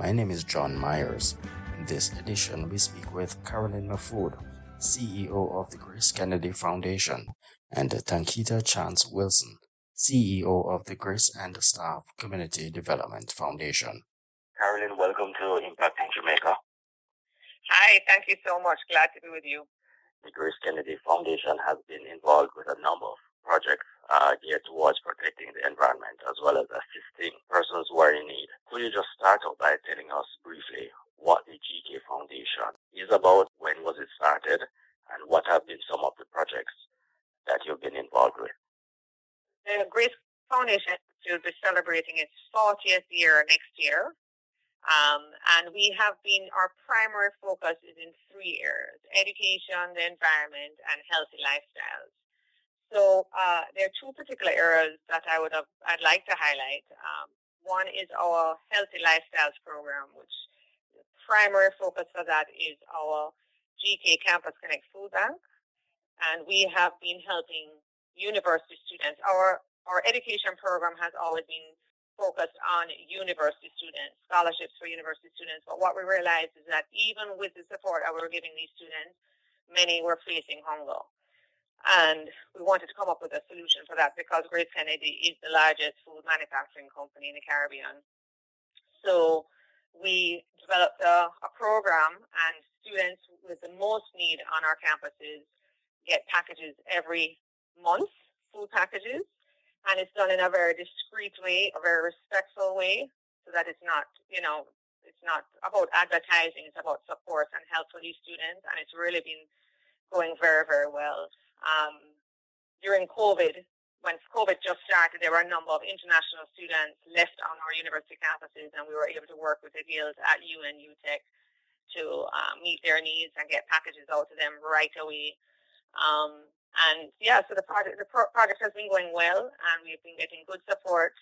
My name is John Myers. In this edition, we speak with Caroline Mahfood, CEO of the GraceKennedy Foundation, and Tankita Chance-Wilson, CEO of the Grace and Staff Community Development Foundation. Caroline, welcome to Impacting Jamaica. Hi, thank you so much. Glad to be with you. The GraceKennedy Foundation has been involved with a number of projects uh, geared towards protecting the environment as well as assisting persons who are in need. Could you just start out by telling us briefly what the GK Foundation is about, when was it started, and what have been some of the projects that you've been involved with? The Grace Foundation will be celebrating its 40th year next year. Um, and we have been, our primary focus is in three areas, education, the environment, and healthy lifestyles. So uh, there are two particular areas that I would have, I'd like to highlight. Um, one is our healthy lifestyles program, which the primary focus for that is our GK Campus Connect Food Bank. And we have been helping university students. Our, our education program has always been focused on university students, scholarships for university students. But what we realized is that even with the support that we were giving these students, many were facing hunger. And we wanted to come up with a solution for that because GraceKennedy is the largest food manufacturing company in the Caribbean. So we developed a, a program and students with the most need on our campuses get packages every month, food packages and it's done in a very discreet way, a very respectful way, so that it's not, you know, it's not about advertising, it's about support and help for these students, and it's really been going very, very well. Um, during COVID, when COVID just started, there were a number of international students left on our university campuses, and we were able to work with the deals at UWI UTech to uh, meet their needs and get packages out to them right away. Um, and yeah, so the project the pro- project has been going well, and we've been getting good support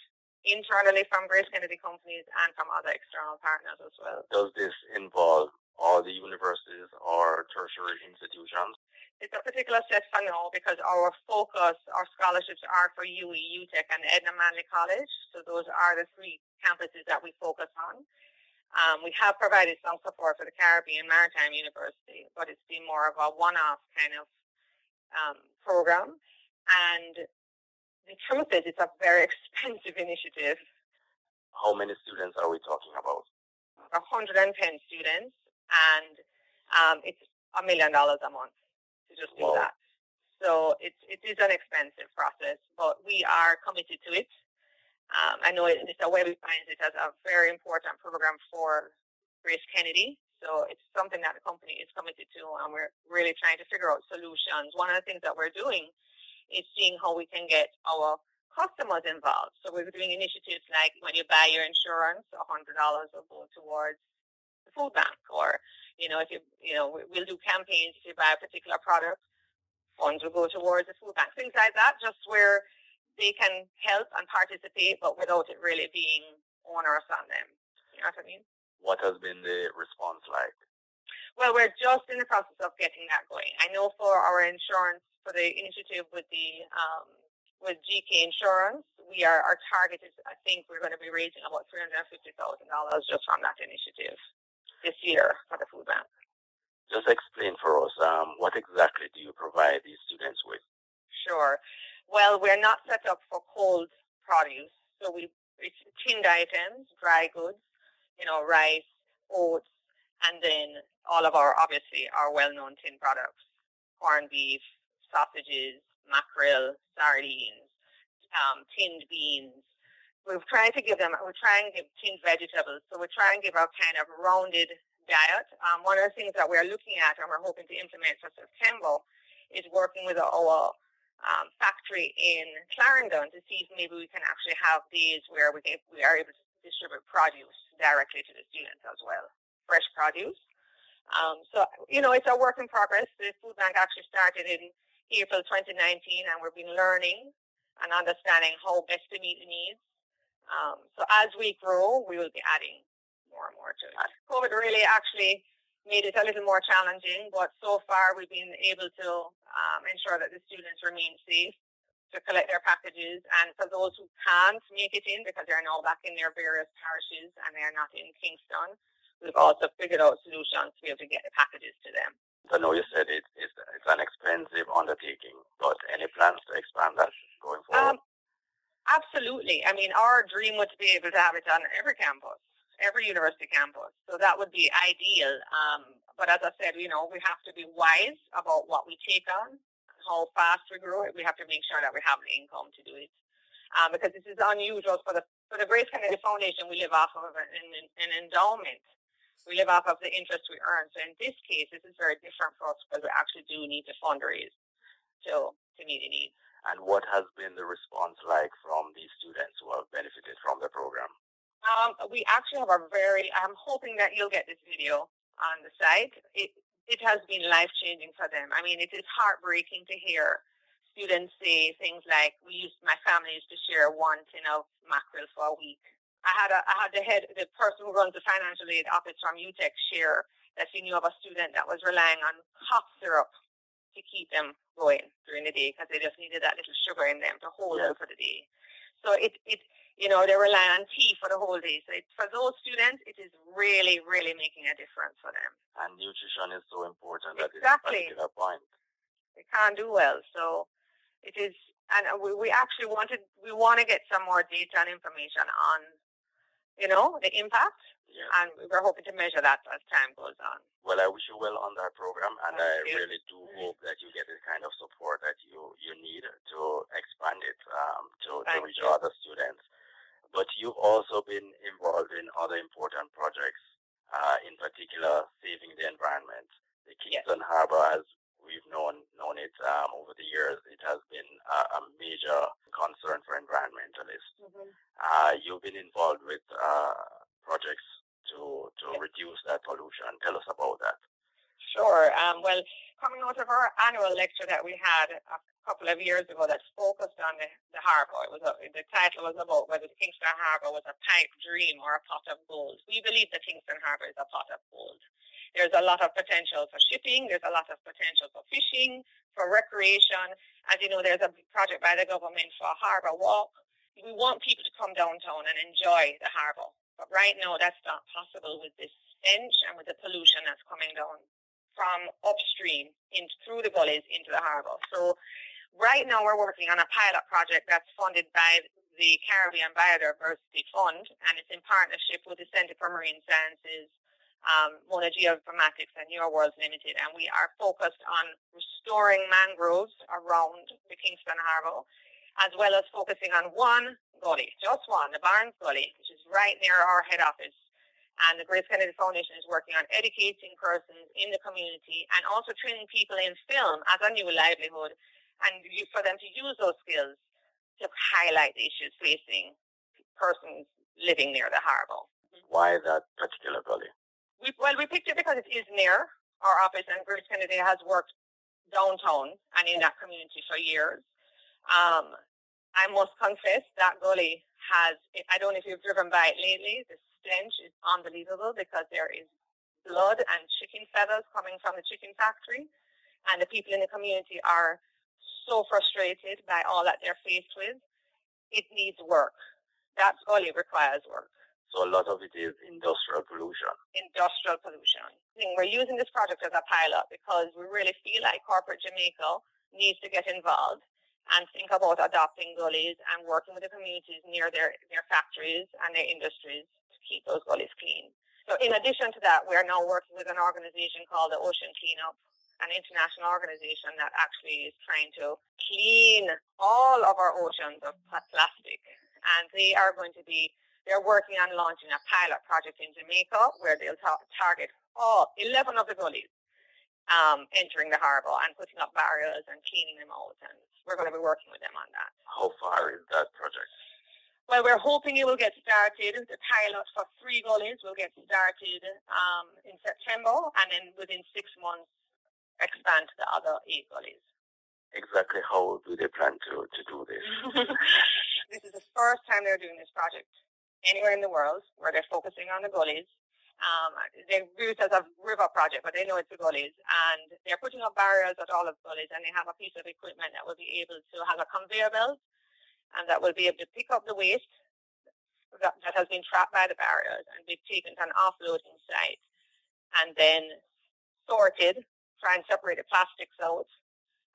internally from GraceKennedy companies and from other external partners as well. Does this involve all the universities or tertiary institutions? It's a particular set for now because our focus, our scholarships are for UWI, UTech, and Edna Manley College. So those are the three campuses that we focus on. Um, we have provided some support for the Caribbean Maritime University, but it's been more of a one-off kind of um, program. And the truth is, it's a very expensive initiative. How many students are we talking about? 110 students, and um, it's a million dollars a month to just do that. So it, it is an expensive process, but we are committed to it. Um, I know Mr. Wehby finds it as a very important program for GraceKennedy, so it's something that the company is committed to, and we're really trying to figure out solutions. One of the things that we're doing is seeing how we can get our customers involved. So we're doing initiatives like when you buy your insurance, $100 will go towards food bank, or you know, if you you know, we'll do campaigns if you buy a particular product, funds will go towards the food bank. Things like that, just where they can help and participate, but without it really being onerous on them. You know what I mean? what has been the response like? Well, we're just in the process of getting that going. I know for our insurance, for the initiative with the um, with GK Insurance, we are our target is I think we're going to be raising about three hundred and fifty thousand dollars just from that initiative this year for the food bank. Just explain for us um, what exactly do you provide these students with? Sure. Well, we're not set up for cold produce, so we it's tinned items, dry goods, you know, rice, oats, and then all of our, obviously, our well-known tin products, corned beef, sausages, mackerel, sardines, um, tinned beans. We're trying to give them, we're trying to give vegetables, so we're trying to give a kind of rounded diet. Um, one of the things that we're looking at and we're hoping to implement for September is working with our um, factory in Clarendon to see if maybe we can actually have days where we, we are able to distribute produce directly to the students as well. fresh produce. Um, so, you know, it's a work in progress. The food bank actually started in April 2019 and we've been learning and understanding how best to meet the needs. Um, so as we grow, we will be adding more and more to it. COVID really actually made it a little more challenging, but so far we've been able to um, ensure that the students remain safe to collect their packages. And for those who can't make it in because they're now back in their various parishes and they're not in Kingston, we've also figured out solutions to be able to get the packages to them. I know you said it, it's, it's an expensive undertaking, but any plans to expand that going forward? Um, absolutely. I mean, our dream would be able to have it on every campus, every university campus. So that would be ideal. Um, but as I said, you know, we have to be wise about what we take on, how fast we grow it. We have to make sure that we have the income to do it. Um, because this is unusual for the for the GraceKennedy Foundation. We live off of an, an, endowment we live off of the interest we earn. So in this case, this is very different for us because we actually do need to fundraise to, to meet the needs. And what has been the response like from these students who have benefited from the program? Um, we actually have a very, I'm hoping that you'll get this video on the site. It, it has been life-changing for them. I mean, it is heartbreaking to hear students say things like, we used, my family used to share one tin of mackerel for a week I had a, I had the head, the person who runs the financial aid office from UTech share that he knew of a student that was relying on cough syrup to keep them going during the day because they just needed that little sugar in them to hold them for the day. So it, it, you know, they rely on tea for the whole day. So it, for those students, it is really, really making a difference for them. And nutrition is so important exactly. this point. They can't do well. So it is, and uh, we, we actually wanted, we want to get some more data and information on you know, the impact. Yeah. And we're hoping to measure that as time goes on. Well, I wish you well on that program, and Thank I you. really do hope that you get the kind of support that you, you need to expand it um, to, to reach you. other students. But you've also been involved in other important projects, uh, in particular saving the environment. The Kingston yes. Harbor has we've known known it um, over the years. It has been a, a major concern for environmentalists. Mm-hmm. Uh, you've been involved with uh, projects to to yes. reduce that pollution. Tell us about that. Sure. Um, well, coming out of our annual lecture that we had a couple of years ago that focused on the, the harbour, it was a, the title was about whether the Kingston Harbour was a pipe dream or a pot of gold. We believe the Kingston Harbour is a pot of gold. There's a lot of potential for shipping. There's a lot of potential for fishing, for recreation. As you know, there's a project by the government for a harbour walk. We want people to come downtown and enjoy the harbour. But right now, that's not possible with this stench and with the pollution that's coming down from upstream in, through the gullies into the harbour. So right now we're working on a pilot project that's funded by the Caribbean Biodiversity Fund and it's in partnership with the Centre for Marine Sciences um, Mona Geoinformatics and Your Worlds Limited, and we are focused on restoring mangroves around the Kingston Harbour, as well as focusing on one gully, just one, the Barnes Gully, which is right near our head office. And the GraceKennedy Foundation is working on educating persons in the community and also training people in film as a new livelihood and for them to use those skills to highlight the issues facing persons living near the harbour. Why that particular gully? We, well, we picked it because it is near our office, and GraceKennedy has worked downtown and in that community for years. Um, I must confess that gully has, I don't know if you've driven by it lately, the stench is unbelievable because there is blood and chicken feathers coming from the chicken factory. And the people in the community are so frustrated by all that they're faced with. It needs work. That gully requires work. So a lot of it is industrial pollution. Industrial pollution. We're using this project as a pilot because we really feel like corporate Jamaica needs to get involved and think about adopting gullies and working with the communities near their, their factories and their industries keep those gullies clean. So in addition to that, we're now working with an organization called the Ocean Cleanup, an international organization that actually is trying to clean all of our oceans of plastic. And they are going to be they're working on launching a pilot project in Jamaica where they'll ta- target all 11 of the gullies um, entering the harbour and putting up barriers and cleaning them out. And we're going to be working with them on that. How far is that project? Well, we're hoping it will get started. The pilot for three gullies will get started um, in September, and then within six months, expand to the other eight gullies. Exactly how do they plan to, to do this? this is the first time they're doing this project anywhere in the world where they're focusing on the gullies. Um, they view it as a river project, but they know it's the gullies. And they're putting up barriers at all of the gullies, and they have a piece of equipment that will be able to have a conveyor belt and that will be able to pick up the waste that, that has been trapped by the barriers and be taken to an offloading site and then sorted, try and separate the plastics out.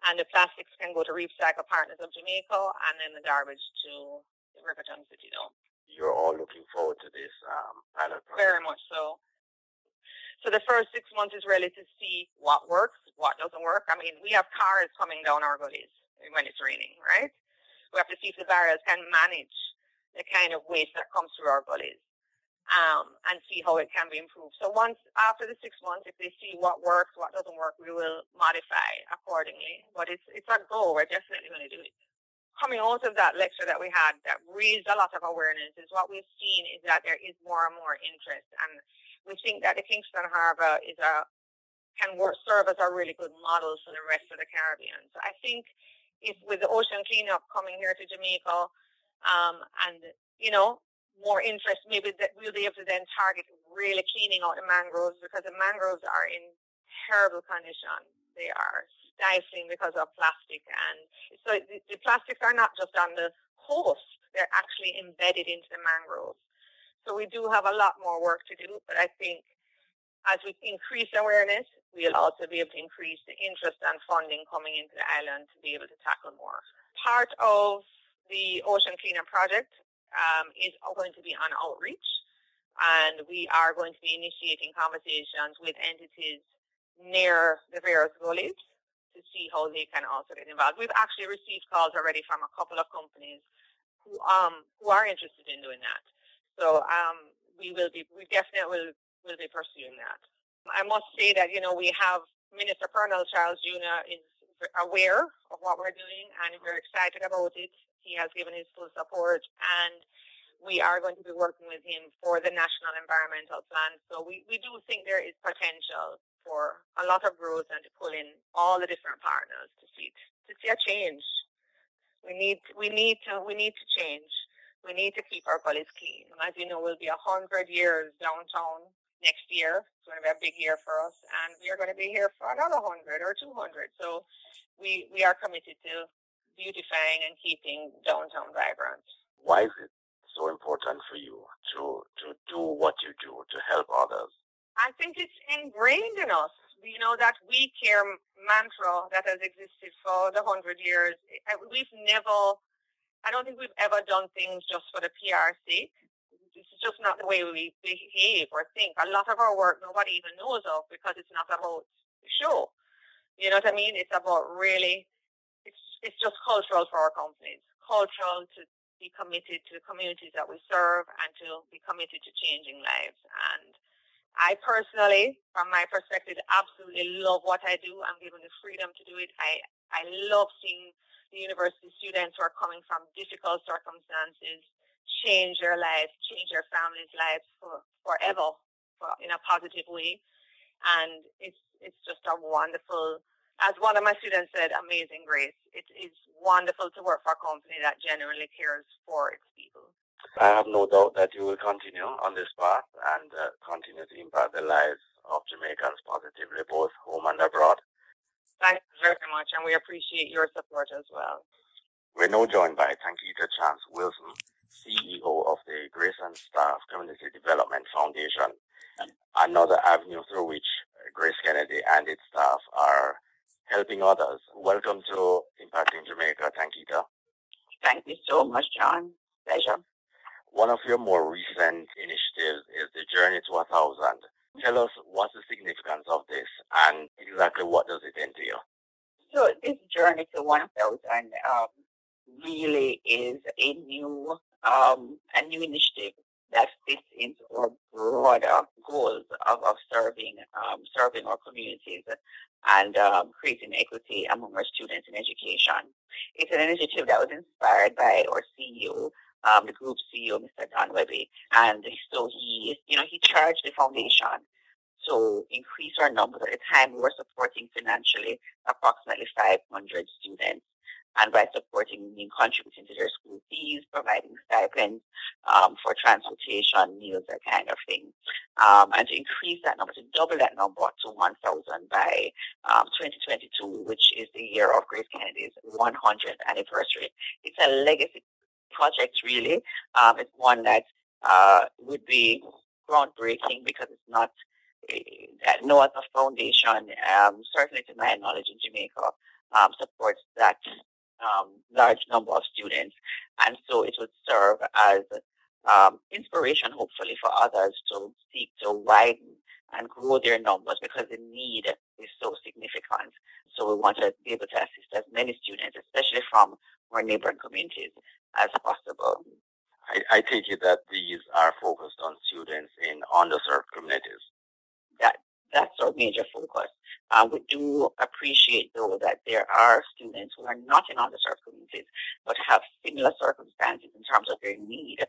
And the plastics can go to Recycle Partners of Jamaica and then the garbage to the Riverton City Dome you're all looking forward to this um, pilot project. Very much so. So the first six months is really to see what works, what doesn't work. I mean, we have cars coming down our gullies when it's raining, right? We have to see if the barriers can manage the kind of waste that comes through our gullies um, and see how it can be improved. So once after the six months, if they see what works, what doesn't work, we will modify accordingly. But it's it's our goal. We're definitely going to do it coming out of that lecture that we had that raised a lot of awareness is what we've seen is that there is more and more interest and we think that the Kingston Harbour is a can work, serve as a really good model for the rest of the Caribbean. So I think if with the ocean cleanup coming here to Jamaica um, and you know more interest, maybe that we'll be able to then target really cleaning out the mangroves because the mangroves are in terrible condition. They are stifling because of plastic. And so the, the plastics are not just on the coast, they're actually embedded into the mangroves. So we do have a lot more work to do, but I think as we increase awareness, we'll also be able to increase the interest and funding coming into the island to be able to tackle more. Part of the Ocean Cleanup Project um, is going to be on outreach, and we are going to be initiating conversations with entities near the various gullies to see how they can also get involved. We've actually received calls already from a couple of companies who um who are interested in doing that. So um we will be we definitely will will be pursuing that. I must say that you know we have Minister Pearnel Charles Jr. is aware of what we're doing and we're excited about it. He has given his full support and we are going to be working with him for the National Environmental Plan. So we, we do think there is potential for a lot of growth and to pull in all the different partners to see to see a change. We need we need to we need to change. We need to keep our gullies clean. As you know, we'll be a hundred years downtown next year. It's going to be a big year for us, and we are going to be here for another hundred or two hundred. So we we are committed to beautifying and keeping downtown vibrant. Why is it so important for you to to do what you do to help others? I think it's ingrained in us. You know, that we care mantra that has existed for the hundred years. We've never, I don't think we've ever done things just for the PR sake. Is just not the way we behave or think. A lot of our work nobody even knows of because it's not about the show. You know what I mean? It's about really, it's, it's just cultural for our companies. Cultural to be committed to the communities that we serve and to be committed to changing lives. And I personally, from my perspective, absolutely love what I do. I'm given the freedom to do it. I, I love seeing the university students who are coming from difficult circumstances change their lives, change their families' lives for, forever for, in a positive way. And it's, it's just a wonderful, as one of my students said, amazing grace. It is wonderful to work for a company that genuinely cares for its people. I have no doubt that you will continue on this path and uh, continue to impact the lives of Jamaicans positively, both home and abroad. Thanks very much, and we appreciate your support as well. We're now joined by Tankita Chance Wilson, CEO of the Grace and Staff Community Development Foundation, another avenue through which GraceKennedy and its staff are helping others. Welcome to Impacting Jamaica, Tankita. Thank you so much, John. Pleasure. One of your more recent initiatives is the Journey to a Thousand. Tell us what's the significance of this and exactly what does it entail? So this Journey to 1000 um, really is a new um, a new initiative that fits into our broader goals of, of serving um, serving our communities and um, creating equity among our students in education. It's an initiative that was inspired by our CEO, um, the group CEO, Mr. Don Wehby. And so he, you know, he charged the foundation to increase our numbers. At the time, we were supporting financially approximately 500 students and by supporting mean contributing to their school fees, providing stipends um, for transportation, meals, that kind of thing. Um, and to increase that number, to double that number to 1,000 by um, 2022, which is the year of GraceKennedy's 100th anniversary. It's a legacy project, really. Um, it's one that uh, would be groundbreaking because it's not uh, no other foundation, um, certainly to my knowledge in Jamaica, um, supports that um, large number of students. And so it would serve as um, inspiration, hopefully, for others to seek to widen and grow their numbers because the need is so significant. So we want to be able to assist as many students, especially from our neighboring communities, as possible. I, I take it that these are focused on students in underserved communities. That that's our major focus. Uh, we do appreciate, though, that there are students who are not in underserved communities, but have similar circumstances in terms of their need.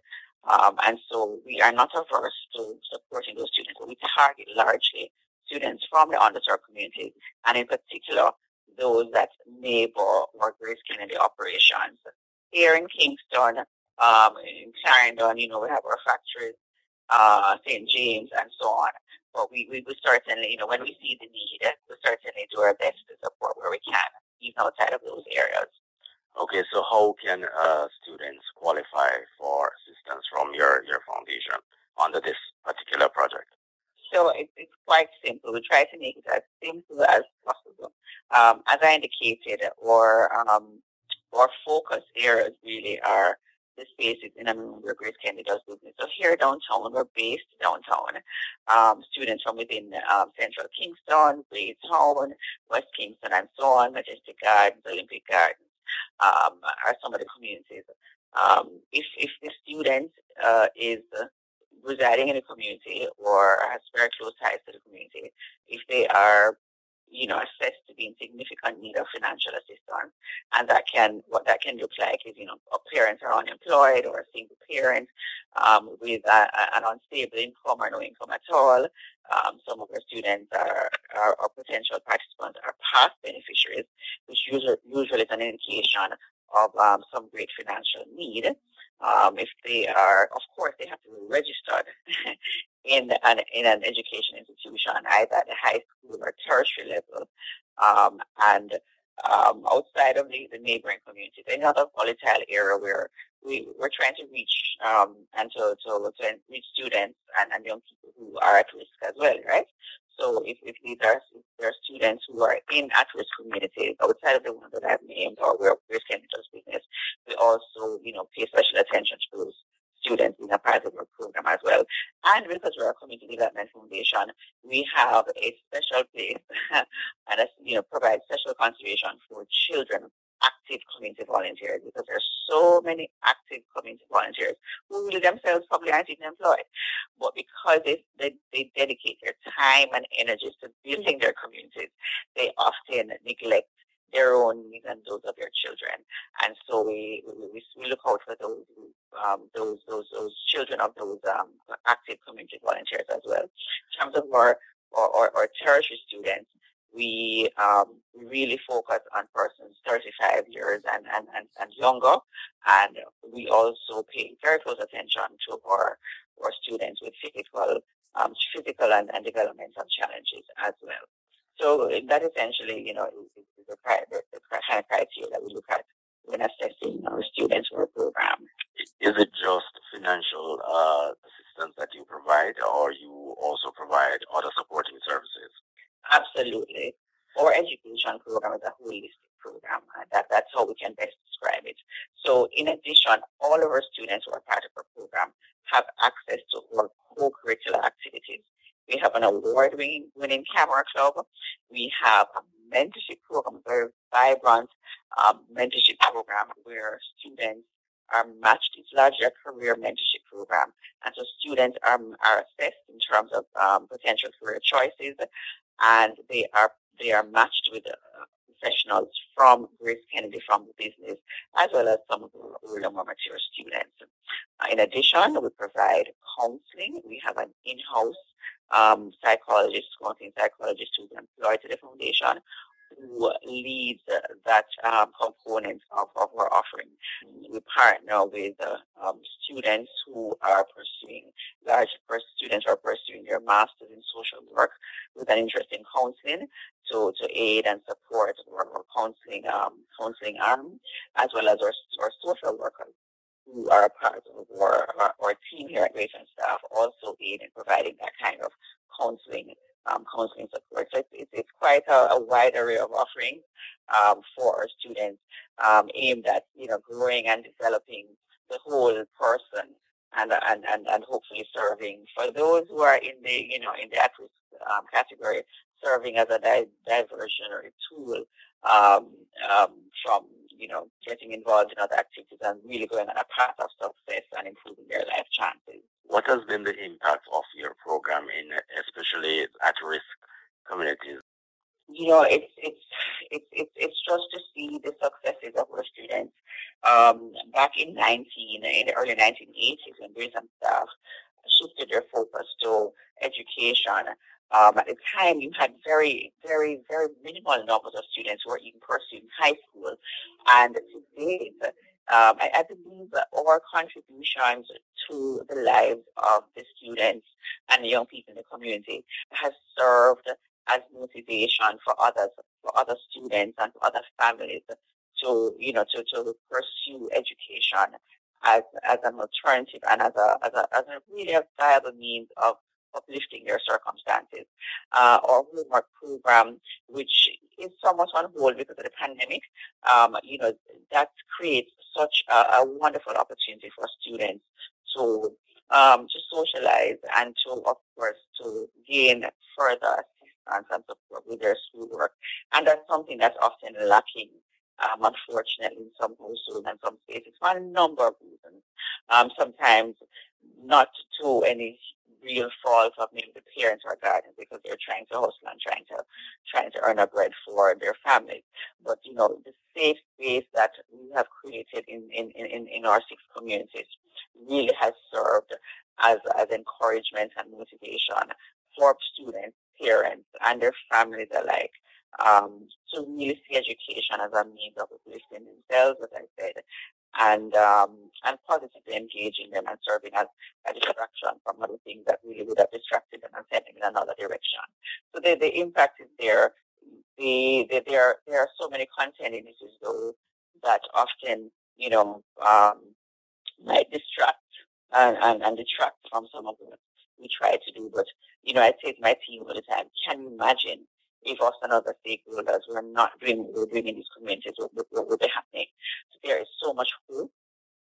Um, and so we are not averse to supporting those students, but we target largely students from the underserved communities, and in particular, those that neighbor or Grace Kennedy operations. Here in Kingston, um, in Clarendon, you know, we have our factories, uh, St. James, and so on. But we, we will certainly, you know, when we see the need, we certainly do our best to support where we can, even outside of those areas. Okay, so how can uh, students qualify for assistance from your, your foundation under this particular project? So it, it's quite simple. We try to make it as simple as possible. Um, as I indicated, our, um, our focus areas really are the spaces in a where Grace does business. So here downtown, we're based downtown. Um, students from within um, Central Kingston, Town, West Kingston, and so on, Majestic Gardens, Olympic Gardens, um, are some of the communities. Um, if, if the student uh, is residing in a community or has very close ties to the community, if they are you know, assessed to be in significant need of financial assistance. And that can, what that can look like is, you know, parents are unemployed or a single parent um, with a, an unstable income or no income at all. Um, some of our students are, are, are, potential participants are past beneficiaries, which usually, usually is an indication of um, some great financial need. Um, if they are, of course, they have to be registered in an in an education institution, either at the high school or tertiary level, um, and um, outside of the, the neighboring communities. Another volatile area where we, we're trying to reach um, and to, to, to reach students and, and young people who are at risk as well, right? So if, if are, if there are students who are in at-risk communities outside of the ones that I've named or where we're does business, we also, you know, pay special attention to those students in a part of our program as well. And because we're a community development foundation, we have a special place and you know provide special consideration for children active community volunteers because there's so many active community volunteers who really themselves probably aren't even employed. But because they, they, they dedicate their time and energies to building their communities, they often neglect their own needs and those of their children. And so we, we, we look out for those, um, those, those, those children of those um, active community volunteers as well. In terms of our, our, our, our tertiary students, we um, really focus on persons 35 years and, and, and, and younger. And we also pay very close attention to our, our students with physical, um, physical and, and developmental challenges as well. So that essentially, you know, is, is the, the, the kind of criteria that we look at when assessing our students for a program. Is it just financial uh, assistance that you provide, or you also provide other supporting services? Absolutely. Our education program is a holistic program. That, that's how we can best describe it. So in addition, all of our students who are part of our program have access to our co-curricular activities. We award-winning camera club. We have a mentorship program, a very vibrant um, mentorship program where students are matched. It's largely a career mentorship program. And so students are, are assessed in terms of um, potential career choices and they are they are matched with uh, professionals from Grace Kennedy from the business, as well as some of the older, more mature students. Uh, in addition, we provide counseling. We have an in-house um, psychologist, counseling psychologist who's employed to the foundation who leads that um, component of, of our offering. We partner with uh, um, students who are pursuing, large students are pursuing their master's in social work with an interest in counseling to, to aid and support our, our counseling um, counseling arm, as well as our, our social workers who are a part of our, our, our team here at and staff also aid in providing that kind of counseling um, counseling support. So it's, it's, quite a, a, wide array of offerings um, for our students um, aimed at you know growing and developing the whole person and, and, and, and hopefully serving for those who are in the you know in the at-risk um, category, serving as a di- diversionary tool um, um, from you know getting involved in other activities and really going on a path of success and improving their life chances. What has been the impact of your program in especially at-risk communities? You know, it's it's it's it's, it's just to see the successes of our students. Um, back in 19, in the early 1980s, when Grace and staff shifted their focus to education. Um, at the time, you had very, very, very minimal numbers of students were even pursuing high school. And today, um, I, I, believe our contributions to the lives of the students and the young people in the community has served as motivation for others, for other students and for other families to, you know, to, to pursue education as, as an alternative and as a, as a, as a really viable means of uplifting their circumstances. Uh, our homework program, which is somewhat on hold because of the pandemic, um, you know, that creates such a, a wonderful opportunity for students to um, to socialize and to, of course, to gain further assistance and support with their schoolwork. And that's something that's often lacking um, unfortunately, in some households and some spaces for a number of reasons. Um, sometimes not to any real fault of maybe the parents or guardians because they're trying to hustle and trying to trying to earn a bread for their families. But you know, the safe space that we have created in, in, in, in our six communities really has served as as encouragement and motivation for students, parents, and their families alike um, to really see education as a means of uplifting themselves, as I said, and um, and positively engaging them and serving as a distraction from other things that really would have distracted them and sent them in another direction. So the, the impact is there. The, the, there, there are so many content images though that often, you know, um, might distract and, and, and detract from some of what we try to do. But, you know, I say to my team all the time, can you imagine if us and other stakeholders were not doing what we're doing in these communities, what, what would be happening? So there is so much hope.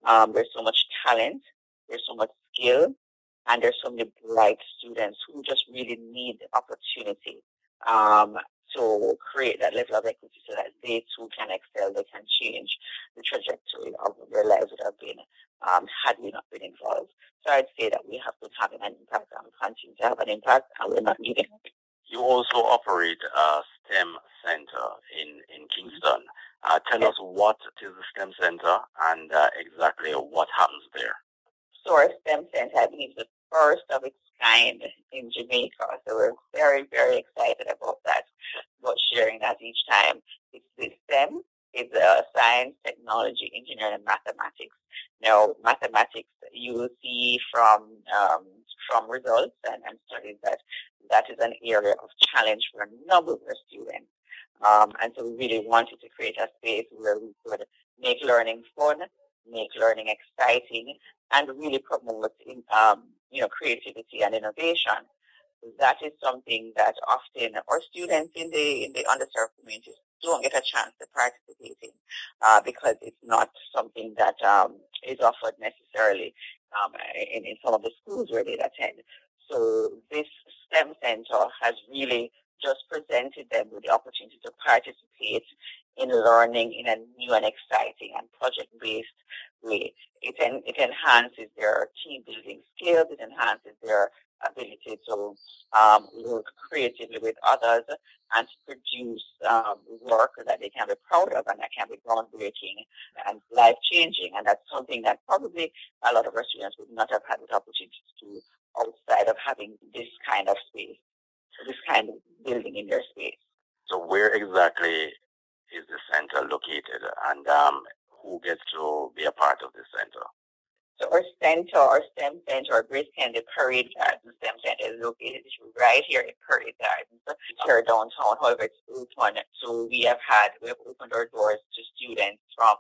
Um, there's so much talent. There's so much skill. And there's so many bright students who just really need the opportunity um, to create that level of equity so that they too can excel, they can change the trajectory of their lives that have been um, had we not been involved. So I'd say that we have been having an impact and continue to have an impact and we're not giving up. You also operate a STEM center in, in Kingston. Uh, tell us what is the STEM center and uh, exactly what happens there. So our STEM center, I believe, the first of its kind in Jamaica. So we're very, very excited about that, about sharing that each time. It's the STEM is uh, science, technology, engineering, and mathematics. Now, mathematics you will see from um, from results and, and studies that that is an area of challenge for a number of students. Um, and so we really wanted to create a space where we could make learning fun, make learning exciting, and really promote in, um, you know, creativity and innovation. That is something that often our students in the in the underserved communities don't get a chance to participate in uh, because it's not something that um, is offered necessarily um, in, in some of the schools where they attend. So this STEM center has really just presented them with the opportunity to participate in learning in a new and exciting and project-based way. It, en- it enhances their team building skills. It enhances their ability to um, work creatively with others and to produce um, work that they can be proud of and that can be groundbreaking and life changing. And that's something that probably a lot of our students would not have had the opportunity to do outside of having this kind of space, this kind of building in their space. So where exactly is the center located and um, who gets to be a part of the center? So our center, our STEM center, our Grace Kennedy Parade Gardens STEM center is located right here in Parade Gardens, here downtown. However, it's open. So we have had, we have opened our doors to students from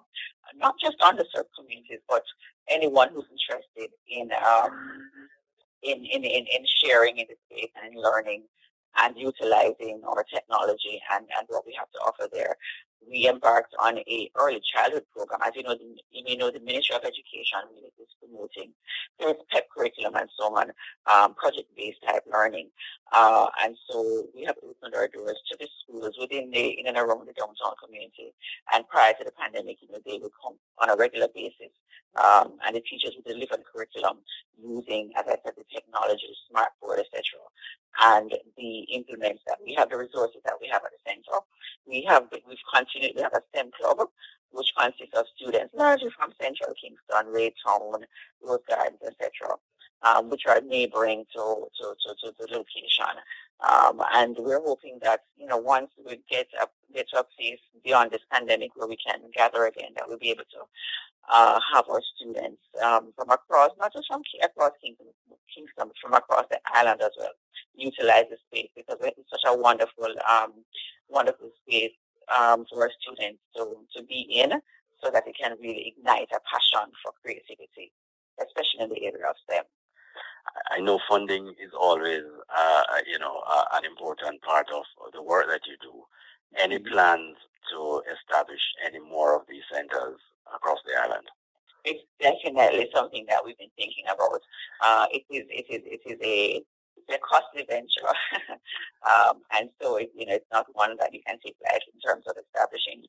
not just underserved communities, but anyone who's interested in um, in, in, in, in sharing in the space and learning and utilizing our technology and, and what we have to offer there. We embarked on a early childhood program. As you know, the, you may know the Ministry of Education is promoting there's PEP curriculum and so on, um, project-based type learning. Uh, and so we have opened our doors to the schools within the, in and around the downtown community. And prior to the pandemic, you know, they would come on a regular basis. Um, and the teachers would deliver the curriculum using, as I said, the technology, the smartboard, etc. And the implements that we have, the resources that we have at the center. We have, we've continued, we have a STEM club, which consists of students largely from Central Kingston, Rae Town, Rose Gardens, etc., um, which are neighboring to, to, to, to the location. Um, and we're hoping that, you know, once we get up, get to a place beyond this pandemic where we can gather again, that we'll be able to uh, have our students um, from across, not just from across Kingston, Kingston, but from across the island as well, utilize the space because it's such a wonderful, um, wonderful space um, for our students to, to be in so that they can really ignite a passion for creativity, especially in the area of STEM. I know funding is always, uh, you know, uh, an important part of the work that you do. Any mm-hmm. plans to establish any more of these centers across the island? It's definitely something that we've been thinking about. Uh, it is, it is, it is a it's a costly venture, um, and so it, you know it's not one that you can take lightly in terms of establishing.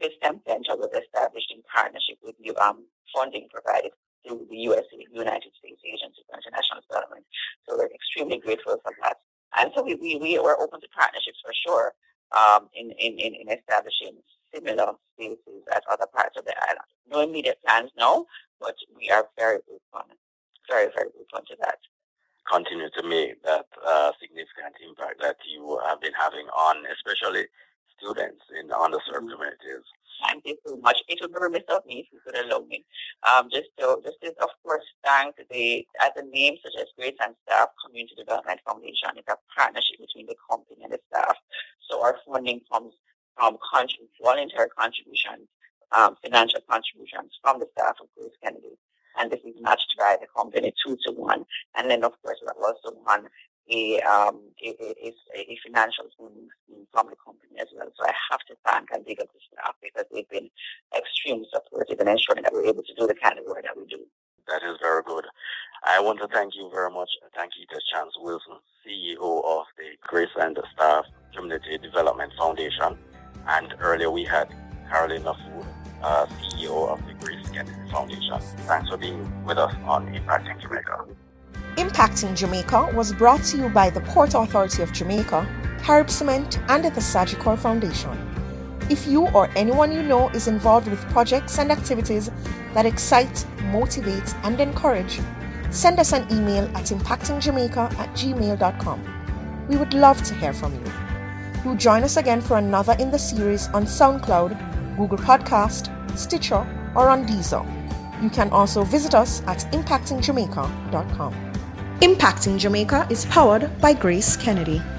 This STEM center was established in partnership with the um, funding provided through the USAID, United States Agency for International Development. So we're extremely grateful for that. And so we, we, we were open to partnerships for sure um, in, in, in, establishing similar spaces at other parts of the island. No immediate plans, no, but we are very open, very, very open to that. Continue to make that uh, significant impact that you have been having on, especially students in underserved mm-hmm. communities. Thank you so much. It would be remiss of me if you could allow me. Um, just to, just to, of course, thank the, as the name suggests, Grace and Staff Community Development Foundation is a partnership between the company and the staff. So our funding comes from contrib- voluntary contributions, um, financial contributions from the staff of GraceKennedy. And this is matched by the company two to one. And then, of course, we also won a, um, a, a, a financial funding from the company as well. So I have to thank and big up the staff because they've been extremely supportive in ensuring that we're able to do the kind of work that we do. That is very good. I want to thank you very much. Thank you to Chance Wilson, CEO of the Grace and Staff Community Development Foundation. And earlier we had Caroline Mahfood, uh, CEO of the GraceKennedy Foundation. Thanks for being with us on Impacting Jamaica. Impacting Jamaica was brought to you by the Port Authority of Jamaica, Carib Cement, and the Sagicor Foundation. If you or anyone you know is involved with projects and activities that excite, motivate, and encourage, send us an email at impactingjamaica at gmail.com. We would love to hear from you. Do join us again for another in the series on SoundCloud, Google Podcast, Stitcher, or on Deezer. You can also visit us at impactingjamaica.com. Impacting Jamaica is powered by GraceKennedy.